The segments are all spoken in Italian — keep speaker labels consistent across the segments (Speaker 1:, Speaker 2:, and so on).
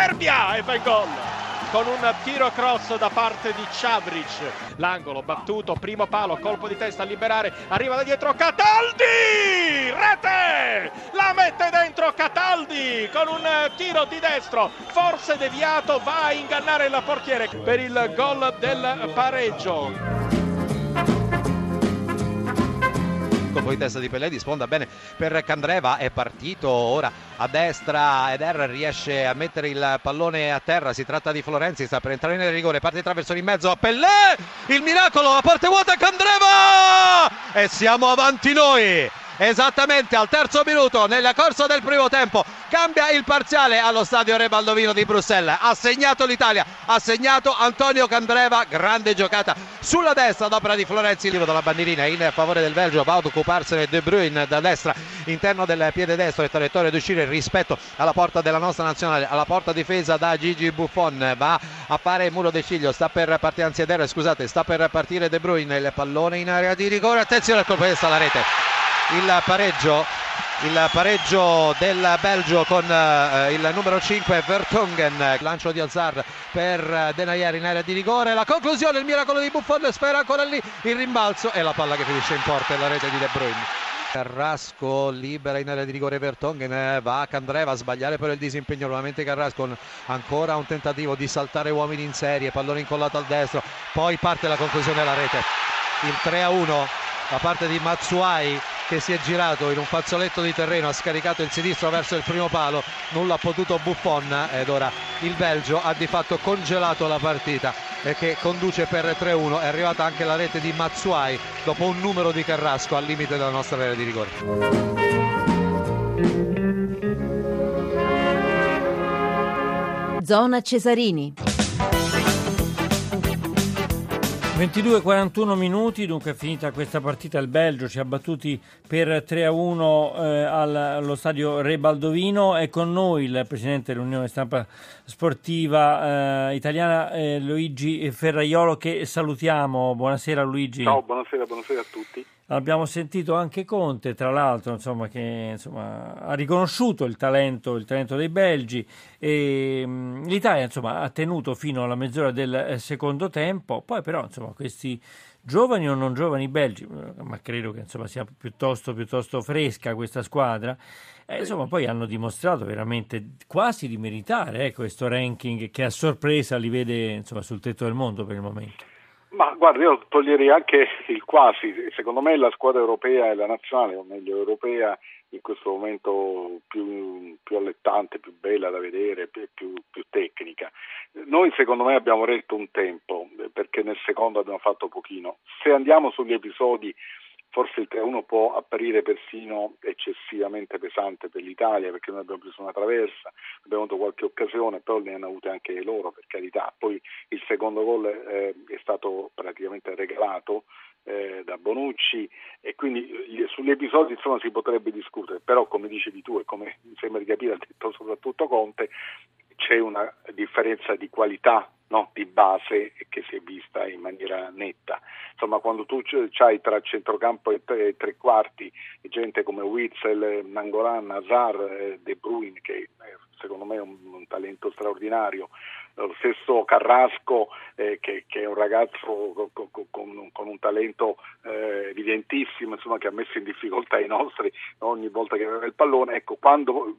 Speaker 1: Serbia e va in gol con un tiro cross da parte di Ciavric. L'angolo battuto, primo palo, colpo di testa a liberare, arriva da dietro Cataldi! Rete! La mette dentro Cataldi con un tiro di destro, forse deviato, va a ingannare il portiere per il gol del pareggio.
Speaker 2: Colpo di testa di Pellè di sponda bene per Candreva è partito ora a destra ed R riesce a mettere il pallone a terra si tratta di Florenzi sta per entrare nel rigore parte di traverso in mezzo a Pellè il miracolo a parte vuota Candreva e siamo avanti noi esattamente al terzo minuto nella corsa del primo tempo cambia il parziale allo stadio Re Baldovino di Bruxelles. Ha segnato l'Italia ha segnato Antonio Candreva grande giocata sulla destra ad opera di Florenzi. Livo dalla bandierina in favore del Belgio va ad occuparsene De Bruyne da destra interno del piede destro e traiettoria d'uscire rispetto alla porta della nostra nazionale alla porta difesa da Gigi Buffon. Va a fare muro de ciglio sta per partire anzi Eder scusate sta per partire De Bruyne il pallone in area di rigore. Attenzione al colpo di testa alla rete il pareggio il pareggio del Belgio con eh, il numero 5 Vertonghen. Lancio di Alzar per Denayer in area di rigore. La conclusione il miracolo di Buffon spera ancora lì. Il rimbalzo e la palla che finisce in porta e la rete di De Bruyne. Carrasco libera in area di rigore Vertonghen va a Candreva a sbagliare per il disimpegno. Nuovamente Carrasco ancora un tentativo di saltare uomini in serie pallone incollato al destro poi parte la conclusione alla rete. Il 3 a 1 da parte di Matsuai che si è girato in un fazzoletto di terreno, ha scaricato il sinistro verso il primo palo, nulla ha potuto Buffon ed ora il Belgio ha di fatto congelato la partita e che conduce per 3-1. È arrivata anche la rete di Matsuai dopo un numero di Carrasco al limite della nostra area di rigore.
Speaker 3: Zona Cesarini.
Speaker 4: 22-41 minuti, dunque è finita questa partita, il Belgio ci ha battuti per 3-1 eh, allo stadio Re Baldovino, è con noi il presidente dell'Unione Stampa Sportiva eh, Italiana eh, Luigi Ferraiolo che salutiamo, buonasera Luigi.
Speaker 5: Ciao, buonasera, buonasera a tutti.
Speaker 4: Abbiamo sentito anche Conte, tra l'altro, insomma, che insomma, ha riconosciuto il talento, il talento dei belgi e mh, l'Italia insomma, ha tenuto fino alla mezz'ora del eh, secondo tempo, poi però insomma, questi giovani o non giovani belgi, ma credo che insomma, sia piuttosto, piuttosto fresca questa squadra, eh, insomma, poi hanno dimostrato veramente quasi di meritare eh, questo ranking che a sorpresa li vede insomma, sul tetto del mondo per il momento.
Speaker 5: Ma guarda, io toglierei anche il quasi, secondo me la squadra europea e la nazionale, o meglio europea, in questo momento più, più allettante, più bella da vedere, più, più, tecnica. Noi secondo me abbiamo retto un tempo, perché nel secondo abbiamo fatto pochino. Se andiamo sugli episodi forse il 3-1 può apparire persino eccessivamente pesante per l'Italia perché noi abbiamo preso una traversa, abbiamo avuto qualche occasione, però ne hanno avute anche loro per carità. Poi il secondo gol eh, è stato praticamente regalato eh, da Bonucci e quindi eh, sugli episodi insomma si potrebbe discutere, però come dicevi tu e come mi sembra di capire ha detto soprattutto Conte, c'è una differenza di qualità no, di base che si è vista in maniera netta. Insomma, quando tu hai tra centrocampo e tre, tre quarti gente come Witzel, Nangolan, Hazard, De Bruyne, che eh, secondo me è un, un talento straordinario, lo stesso Carrasco eh, che, che, è un ragazzo con, con, con un talento eh, evidentissimo insomma, che ha messo in difficoltà i nostri ogni volta che aveva il pallone, ecco quando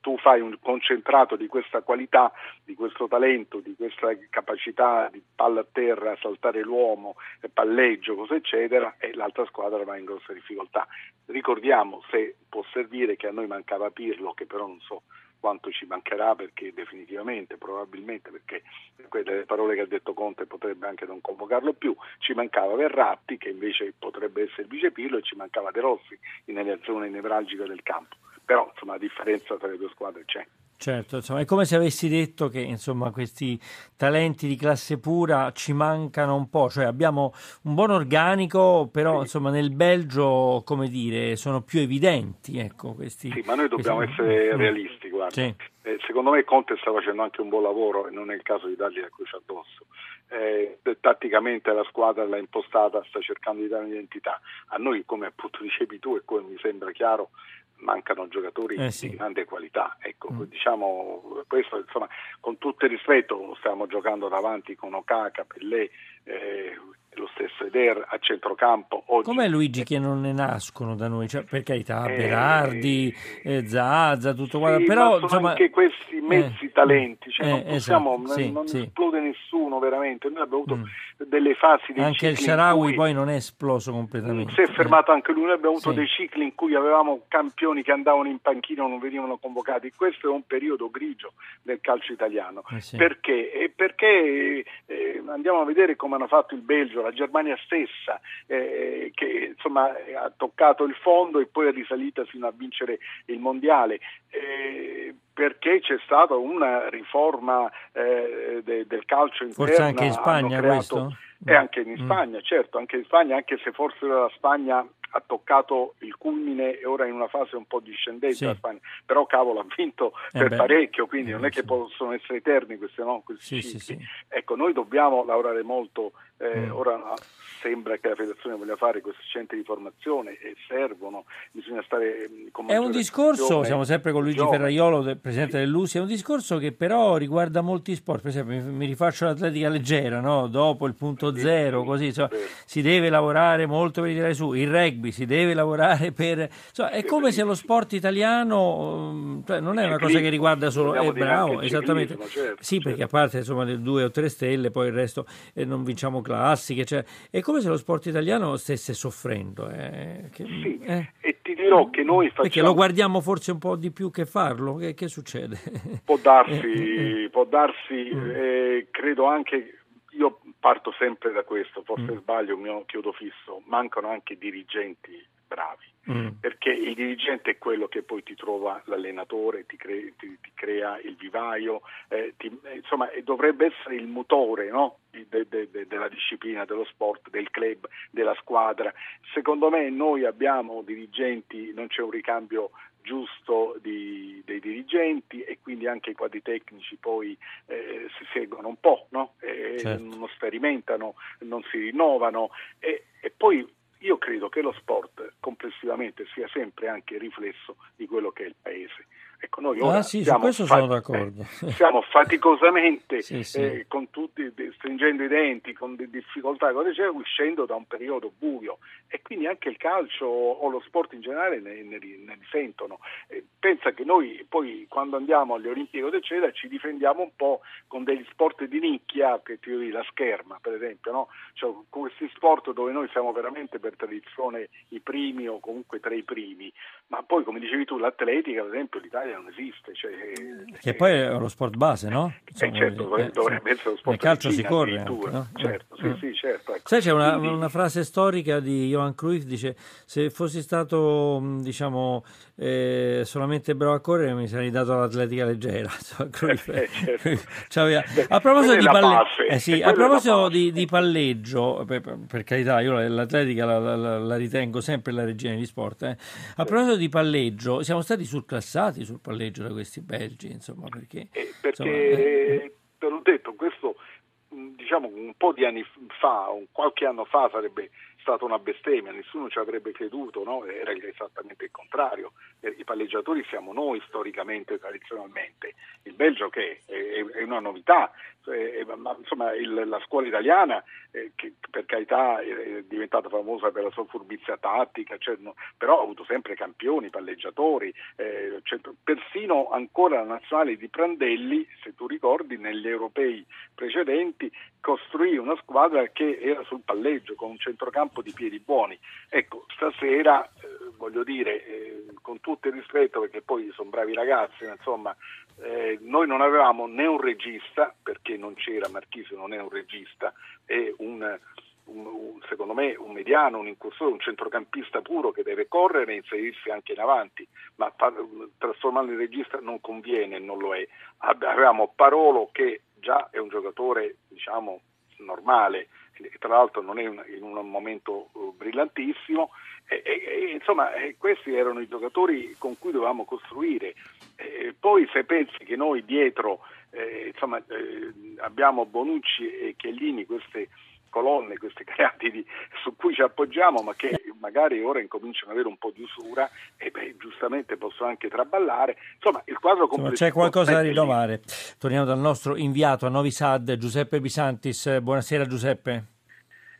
Speaker 5: tu, fai un concentrato di questa qualità, di questo talento, di questa capacità di palla a terra, saltare l'uomo, palleggio, cosa eccetera, e l'altra squadra va in grossa difficoltà. Ricordiamo se può servire che a noi mancava Pirlo, che però non so quanto ci mancherà perché definitivamente, probabilmente perché quelle parole che ha detto Conte potrebbe anche non convocarlo più, ci mancava Verratti che invece potrebbe essere vice Pirlo e ci mancava De Rossi nelle zone nevralgiche del campo. Però insomma la differenza tra le due squadre c'è.
Speaker 4: Certo, insomma, è come se avessi detto che insomma, questi talenti di classe pura ci mancano un po', cioè abbiamo un buon organico, però sì. insomma, nel Belgio come dire, sono più evidenti. Ecco, questi,
Speaker 5: sì, ma noi dobbiamo questi... essere realisti. Guarda. Sì. Eh, secondo me Conte sta facendo anche un buon lavoro e non è il caso di dargli la croce addosso. Eh, tatticamente la squadra l'ha impostata, sta cercando di dare un'identità. A noi, come appunto dicevi tu e come mi sembra chiaro, mancano giocatori
Speaker 4: Eh sì.
Speaker 5: di grande qualità. Ecco,
Speaker 4: Mm.
Speaker 5: diciamo, questo insomma, con tutto il rispetto, stiamo giocando davanti con Okaka, Pellè, eh, lo stesso Eder a centrocampo. Oggi,
Speaker 4: Com'è Luigi che non ne nascono da noi? Cioè, per carità,
Speaker 5: Eh,
Speaker 4: Berardi, eh, Zazza, tutto
Speaker 5: Sì,
Speaker 4: quanto, però
Speaker 5: sono
Speaker 4: insomma...
Speaker 5: anche questi mezzi
Speaker 4: eh,
Speaker 5: talenti, cioè
Speaker 4: eh,
Speaker 5: non possiamo,
Speaker 4: esatto, sì,
Speaker 5: non
Speaker 4: sì.
Speaker 5: esplode nessuno veramente. Noi abbiamo avuto
Speaker 4: Mm.
Speaker 5: delle fasi dei
Speaker 4: Anche il
Speaker 5: cui-
Speaker 4: poi non è esploso completamente.
Speaker 5: si è fermato anche lui, noi abbiamo avuto dei cicli in cui avevamo campioni che andavano in panchina e non venivano convocati. Questo è un periodo grigio del calcio italiano.
Speaker 4: Eh.
Speaker 5: Perché? Perché eh, andiamo a vedere come hanno fatto il Belgio, la Germania stessa, eh, che insomma ha toccato il fondo e poi è risalita fino a vincere il mondiale. Eh, perché c'è stata una riforma eh, de- del calcio interna.
Speaker 4: Forse anche in Spagna
Speaker 5: creato-
Speaker 4: questo?
Speaker 5: E anche in
Speaker 4: Mm.
Speaker 5: Spagna, certo, anche in Spagna, anche se forse la Spagna ha toccato il culmine e ora in una fase un po' discendente
Speaker 4: Sì.
Speaker 5: la Spagna, però cavolo ha vinto
Speaker 4: Eh
Speaker 5: per
Speaker 4: beh.
Speaker 5: parecchio, quindi
Speaker 4: Eh
Speaker 5: non è che
Speaker 4: sì.
Speaker 5: possono essere eterni questi, no, questi
Speaker 4: Sì, sì,
Speaker 5: cicli.
Speaker 4: sì.
Speaker 5: Ecco, noi dobbiamo lavorare molto, eh,
Speaker 4: Mm.
Speaker 5: ora sembra che la federazione voglia fare questi centri di formazione e servono, bisogna stare mm, con
Speaker 4: È un discorso, siamo sempre con Luigi
Speaker 5: giovani.
Speaker 4: Ferraiolo, presidente dell'USI, è un discorso che però riguarda molti sport, per esempio mi, mi rifaccio l'atletica leggera, no? dopo il punto
Speaker 5: Sì,
Speaker 4: zero,
Speaker 5: sì,
Speaker 4: così,
Speaker 5: vero.
Speaker 4: si deve lavorare molto per tirare su, il rugby si deve lavorare per... insomma, è
Speaker 5: Sì,
Speaker 4: come se lo sport italiano um, cioè, non è una cosa che riguarda solo... Eh, bravo, esattamente.
Speaker 5: certo,
Speaker 4: sì, perché a
Speaker 5: certo.
Speaker 4: parte insomma le due o tre stelle, poi il resto eh, non vinciamo classiche, cioè, è come se lo sport italiano stesse soffrendo. eh, che-
Speaker 5: Sì,
Speaker 4: eh.
Speaker 5: e ti dirò che noi
Speaker 4: Perché
Speaker 5: facciamo...
Speaker 4: lo guardiamo forse un po' di più che farlo? Che, che succede?
Speaker 5: Può darsi,
Speaker 4: Eh, eh,
Speaker 5: può darsi,
Speaker 4: Mm.
Speaker 5: eh, credo anche, io parto sempre da questo, forse
Speaker 4: Mm.
Speaker 5: sbaglio, mio chiodo fisso, mancano anche dirigenti bravi,
Speaker 4: mm.
Speaker 5: perché il dirigente è quello che poi ti trova l'allenatore, ti, cre- ti- ti crea il vivaio, eh, ti- eh, insomma dovrebbe essere il motore no? De- de- de- della disciplina, dello sport, del club, della squadra. Secondo me noi abbiamo dirigenti, non c'è un ricambio giusto di- dei dirigenti e quindi anche i quadri tecnici poi eh, si seguono un po', no?
Speaker 4: Certo.
Speaker 5: non sperimentano, non si rinnovano e, e poi io credo che lo sport complessivamente sia sempre anche riflesso di quello che è il paese. Ecco, noi ora
Speaker 4: Ah sì, su questo
Speaker 5: fa-
Speaker 4: sono d'accordo.
Speaker 5: eh, stiamo faticosamente
Speaker 4: Sì, sì.
Speaker 5: eh, con tutti stringendo i denti, con di- difficoltà, cosa c'è, uscendo da un periodo buio e quindi anche il calcio o lo sport in generale ne, ne ne risentono. Eh, pensa che noi poi quando andiamo alle Olimpiadi eccetera ci difendiamo un po' con degli sport di nicchia, che ti dico, la scherma per esempio, no? Cioè, con questi sport dove noi siamo veramente per tradizione i primi o comunque tra i primi, ma poi come dicevi tu l'atletica per esempio l'Italia non esiste. Cioè,
Speaker 4: Che
Speaker 5: eh,
Speaker 4: poi è lo sport base, no?
Speaker 5: eh, certo,
Speaker 4: dire,
Speaker 5: dovrebbe essere lo sport
Speaker 4: Nel calcio si corre anche, no?
Speaker 5: Certo, sì,
Speaker 4: Eh.
Speaker 5: sì, certo. ecco.
Speaker 4: Sai, c'è una, una frase storica di Johan Cruyff, dice, se fossi stato, mh, diciamo, eh, solamente bravo a correre mi sarei dato all'atletica leggera. Insomma, Cruyff,
Speaker 5: Eh, certo. Beh,
Speaker 4: A proposito, di, palle- eh sì, a proposito di, di palleggio, per, per- carità, io l'atletica la, la- la- la ritengo sempre la regina degli sport. eh. A proposito di palleggio, siamo stati surclassati sul palleggio da questi belgi, insomma, perché...
Speaker 5: Eh,
Speaker 4: insomma,
Speaker 5: perché
Speaker 4: eh,
Speaker 5: te l'ho detto, questo diciamo un po' di anni fa, un qualche anno fa sarebbe stata una bestemmia, nessuno ci avrebbe creduto, no? era esattamente il contrario. Eh, I palleggiatori siamo noi storicamente, tradizionalmente. Il Belgio che è, una novità, eh, ma insomma la scuola italiana eh, che per carità è diventata famosa per la sua furbizia tattica, cioè, però ha avuto sempre campioni, palleggiatori, eh, persino ancora la nazionale di Prandelli, se tu ricordi, negli europei precedenti costruì una squadra che era sul palleggio con un centrocampo di piedi buoni. Ecco, stasera eh, voglio dire, eh, con tutto il rispetto, perché poi sono bravi ragazzi, ma insomma, eh, noi non avevamo né un regista, perché non c'era, Marchisio non è un regista, è un, un- un- secondo me un mediano, un incursore, un centrocampista puro che deve correre e inserirsi anche in avanti, ma fa- trasformarlo in regista non conviene, non lo è. Avevamo Parolo che già è un giocatore, diciamo, normale, e tra l'altro non è un- in un momento eh, brillantissimo, e, e- e, insomma eh, questi erano i giocatori con cui dovevamo costruire. Eh, poi se pensi che noi dietro eh, insomma, eh, abbiamo Bonucci e Chiellini, queste colonne, questi creati su cui ci appoggiamo, ma che magari ora incominciano ad avere un po' di usura e beh, giustamente possono anche traballare. Insomma, il quadro
Speaker 4: Insomma, c'è qualcosa da rinnovare. Torniamo dal nostro inviato a Novi Sad, Giuseppe Bisantis. Buonasera Giuseppe.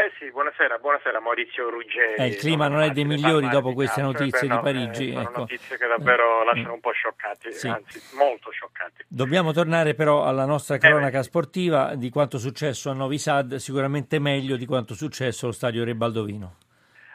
Speaker 3: Eh sì, buonasera, buonasera Maurizio Ruggeri.
Speaker 4: Eh, il clima non è dei migliori dopo queste notizie di Parigi.
Speaker 3: Eh, sono
Speaker 4: ecco.
Speaker 3: notizie che davvero lasciano un po' scioccati,
Speaker 4: Sì.
Speaker 3: anzi molto scioccati.
Speaker 4: Dobbiamo tornare però alla nostra cronaca sportiva di quanto successo a Novi Sad, sicuramente meglio di quanto successo allo stadio Re Baldovino.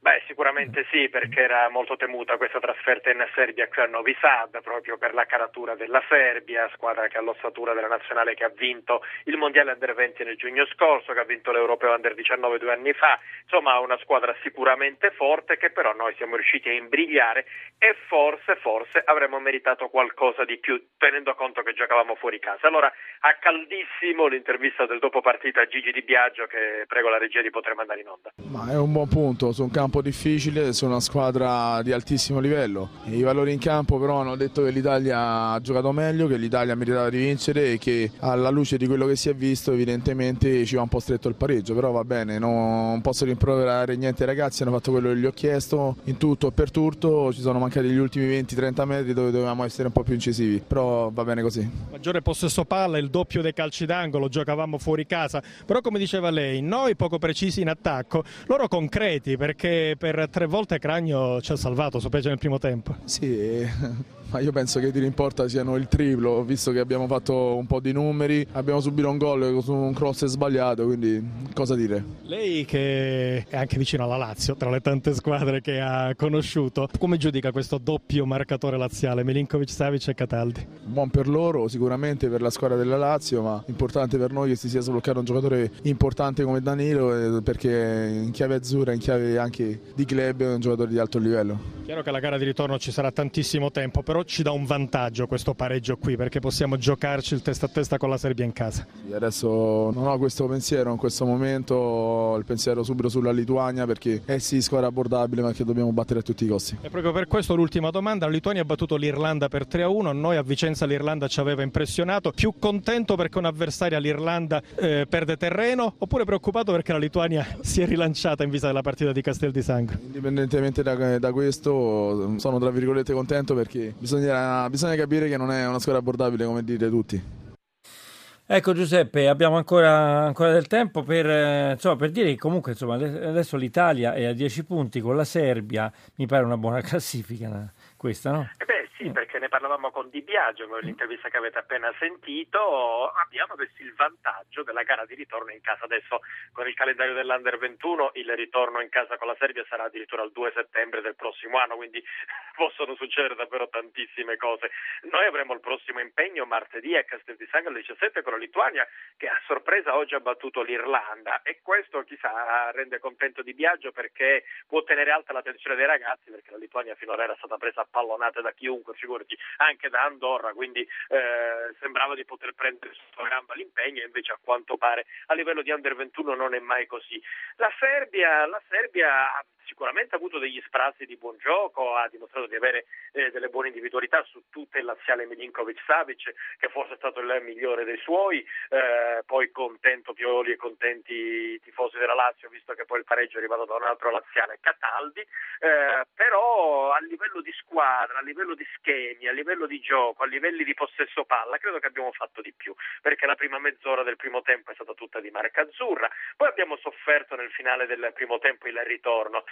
Speaker 3: Beh, sicuramente sì, perché era molto temuta questa trasferta in Serbia qui a Novi Sad, proprio per la caratura della Serbia, squadra che ha l'ossatura della nazionale che ha vinto il Mondiale Under 20 nel giugno scorso, che ha vinto l'Europeo Under 19 due anni fa, insomma una squadra sicuramente forte che però noi siamo riusciti a imbrigliare e forse, forse avremmo meritato qualcosa di più, tenendo conto che giocavamo fuori casa. Allora, a caldissimo l'intervista del dopo partita a Gigi Di Biagio, che prego la regia di poter mandare in onda.
Speaker 6: Ma è un buon punto, su un campo difficile, su una squadra di altissimo livello. I valori in campo però hanno detto che l'Italia ha giocato meglio, che l'Italia ha meritato di vincere e che alla luce di quello che si è visto evidentemente ci va un po' stretto il pareggio, però va bene, non posso rimproverare niente. Ai ragazzi, hanno fatto quello che gli ho chiesto, in tutto e per tutto, ci sono mancati gli ultimi 20-30 metri dove dovevamo essere un po' più incisivi, però va bene così.
Speaker 7: maggiore possesso palla, il doppio dei calci d'angolo, giocavamo fuori casa, però come diceva lei, noi poco precisi in attacco, loro concreti perché per tre volte Cragno ci ha salvato, specie nel primo tempo.
Speaker 6: Sì, ma io penso che i tiri in porta siano il triplo, visto che abbiamo fatto un po' di numeri, abbiamo subito un gol su un cross sbagliato, quindi cosa dire?
Speaker 7: Lei che è anche vicino alla Lazio, tra le tante squadre che ha conosciuto, come giudica questo doppio marcatore laziale, Milinkovic, Savic e Cataldi?
Speaker 6: Buon per loro, sicuramente per la squadra della Lazio, ma importante per noi che si sia sbloccato un giocatore importante come Danilo, eh, perché in chiave azzurra, in chiave anche di club, è un giocatore di alto livello.
Speaker 7: Chiaro che la gara di ritorno ci sarà tantissimo tempo, però ci dà un vantaggio questo pareggio qui, perché possiamo giocarci il testa a testa con la Serbia in casa.
Speaker 6: Sì, Adesso non ho questo pensiero, in questo momento il pensiero subito sulla Lituania, perché è sì squadra abbordabile, ma che dobbiamo battere a tutti i costi.
Speaker 7: E proprio per questo l'ultima domanda, la Lituania ha battuto l'Irlanda per 3-1, noi a Vicenza l'Irlanda ci aveva impressionato, più contento perché un'avversaria l'Irlanda eh, perde terreno oppure preoccupato perché la Lituania si è rilanciata in vista della partita di Castel di Sangro?
Speaker 6: Indipendentemente da, da questo, sono tra virgolette contento perché bisogna, bisogna capire che non è una squadra abbordabile come dite tutti.
Speaker 4: Ecco Giuseppe, abbiamo ancora, ancora del tempo per, eh, insomma, per dire che comunque insomma, adesso l'Italia è a 10 punti con la Serbia, mi pare una buona classifica questa, no?
Speaker 3: Eh beh, sì, perché ne parlavamo con Di Biagio nell'intervista che avete appena sentito. Abbiamo adesso il vantaggio della gara di ritorno in casa. Adesso con il calendario dell'Under 21 il ritorno in casa con la Serbia sarà addirittura il 2 settembre del prossimo anno, quindi possono succedere davvero tantissime cose. Noi avremo il prossimo impegno martedì a Castel di Sangro alle 17 con la Lituania che a sorpresa oggi ha battuto l'Irlanda e questo chissà rende contento Di Biagio perché può tenere alta l'attenzione dei ragazzi perché la Lituania finora era stata presa a pallonate da chiunque, figurati, anche da Andorra, quindi eh, sembrava di poter prendere sotto gamba l'impegno, invece a quanto pare a livello di Under 21 non è mai così. La Serbia, la Serbia ha sicuramente avuto degli sprazzi di buon gioco, ha dimostrato di avere eh, delle buone individualità su tutto il laziale Milinkovic Savic, che forse è stato il migliore dei suoi, eh, poi contento Pioli e contenti i tifosi della Lazio, visto che poi il pareggio è arrivato da un altro laziale Cataldi, eh, però a livello di squadra, a livello di schemi, a livello di gioco, a livelli di possesso palla, credo che abbiamo fatto di più, perché la prima mezz'ora del primo tempo è stata tutta di marca azzurra, poi abbiamo sofferto nel finale del primo tempo il ritorno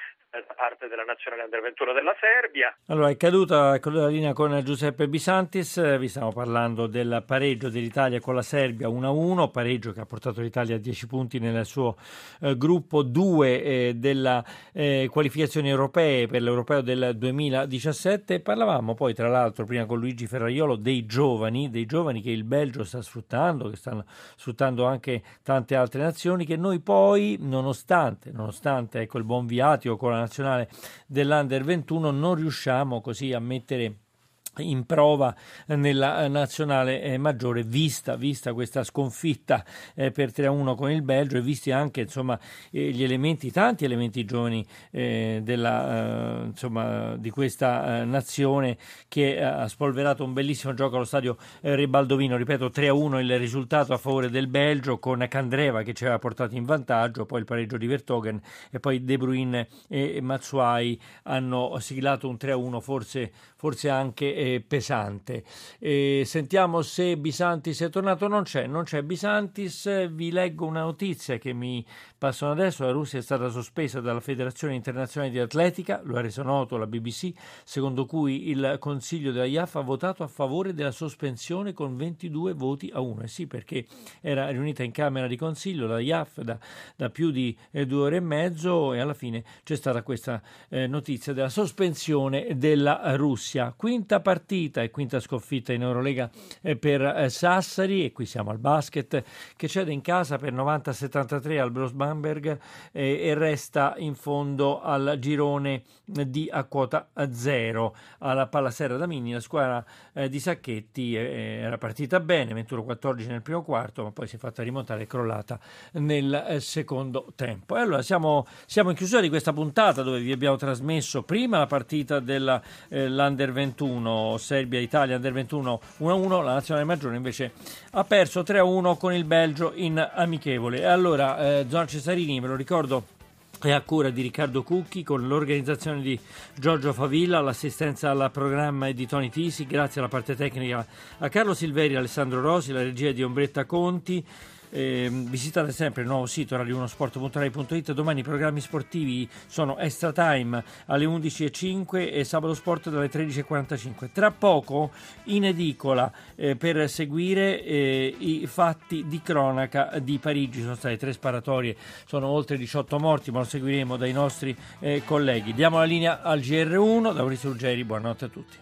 Speaker 3: da parte della nazionale under 21 della Serbia.
Speaker 4: Allora è caduta, la linea con Giuseppe Bisantis, vi stiamo parlando del pareggio dell'Italia con la Serbia 1-1, pareggio che ha portato l'Italia a 10 punti nel suo eh, gruppo 2 eh, della eh, qualificazione europee per l'Europeo del 2017. Parlavamo poi tra l'altro prima con Luigi Ferraiolo dei giovani, dei giovani che il Belgio sta sfruttando, che stanno sfruttando anche tante altre nazioni, che noi poi nonostante, nonostante ecco, il buon viatico con la nazionale dell'Under 21 non riusciamo così a mettere in prova nella nazionale eh, maggiore vista, vista questa sconfitta eh, per 3-1 con il Belgio e visti anche insomma, eh, gli elementi, tanti elementi giovani eh, della, eh, insomma, di questa eh, nazione che ha spolverato un bellissimo gioco allo stadio Ribaldovino, ripeto 3-1 il risultato a favore del Belgio con Candreva che ci aveva portato in vantaggio, poi il pareggio di Vertogen e poi De Bruyne e Mazzuai hanno siglato un 3-1 forse, forse anche pesante. Eh, sentiamo se Bisantis è tornato. Non c'è, non c'è Bisantis. Vi leggo una notizia che mi passano adesso. La Russia è stata sospesa dalla Federazione Internazionale di Atletica, lo ha reso noto la BBC, secondo cui il Consiglio della IAF ha votato a favore della sospensione con 22 voti a 1. Eh sì, perché era riunita in Camera di Consiglio la IAF da, da più di eh, due ore e mezzo e alla fine c'è stata questa eh, notizia della sospensione della Russia. Quinta partita partita e quinta sconfitta in Eurolega eh, per eh, Sassari e qui siamo al basket che cede in casa per 90-73 al Bros Bamberg eh, e resta in fondo al girone di a quota 0 alla Palla Serra da Mini la squadra di Sacchetti era partita bene 21-14 nel primo quarto ma poi si è fatta rimontare e crollata nel secondo tempo. E allora siamo, siamo in chiusura di questa puntata dove vi abbiamo trasmesso prima la partita dell'Under 21 Serbia-Italia Under 21 1-1, la nazionale maggiore invece ha perso 3-1 con il Belgio in amichevole. E allora, eh, Zona Cesarini, ve lo ricordo, è a cura di Riccardo Cucchi con l'organizzazione di Giorgio Favilla, l'assistenza al programma è di Tony Tisi, grazie alla parte tecnica a Carlo Silveri e Alessandro Rosi, la regia di Ombretta Conti. Eh, visitate sempre il nuovo sito radio1sport.rai.it domani i programmi sportivi sono Extra Time alle 11.05 e Sabato Sport dalle 13.45 tra poco in edicola eh, per seguire eh, i fatti di cronaca di Parigi. Sono state tre sparatorie sono oltre 18 morti ma lo seguiremo dai nostri eh, colleghi. Diamo la linea al GR1 da Maurizio Ruggeri buonanotte a tutti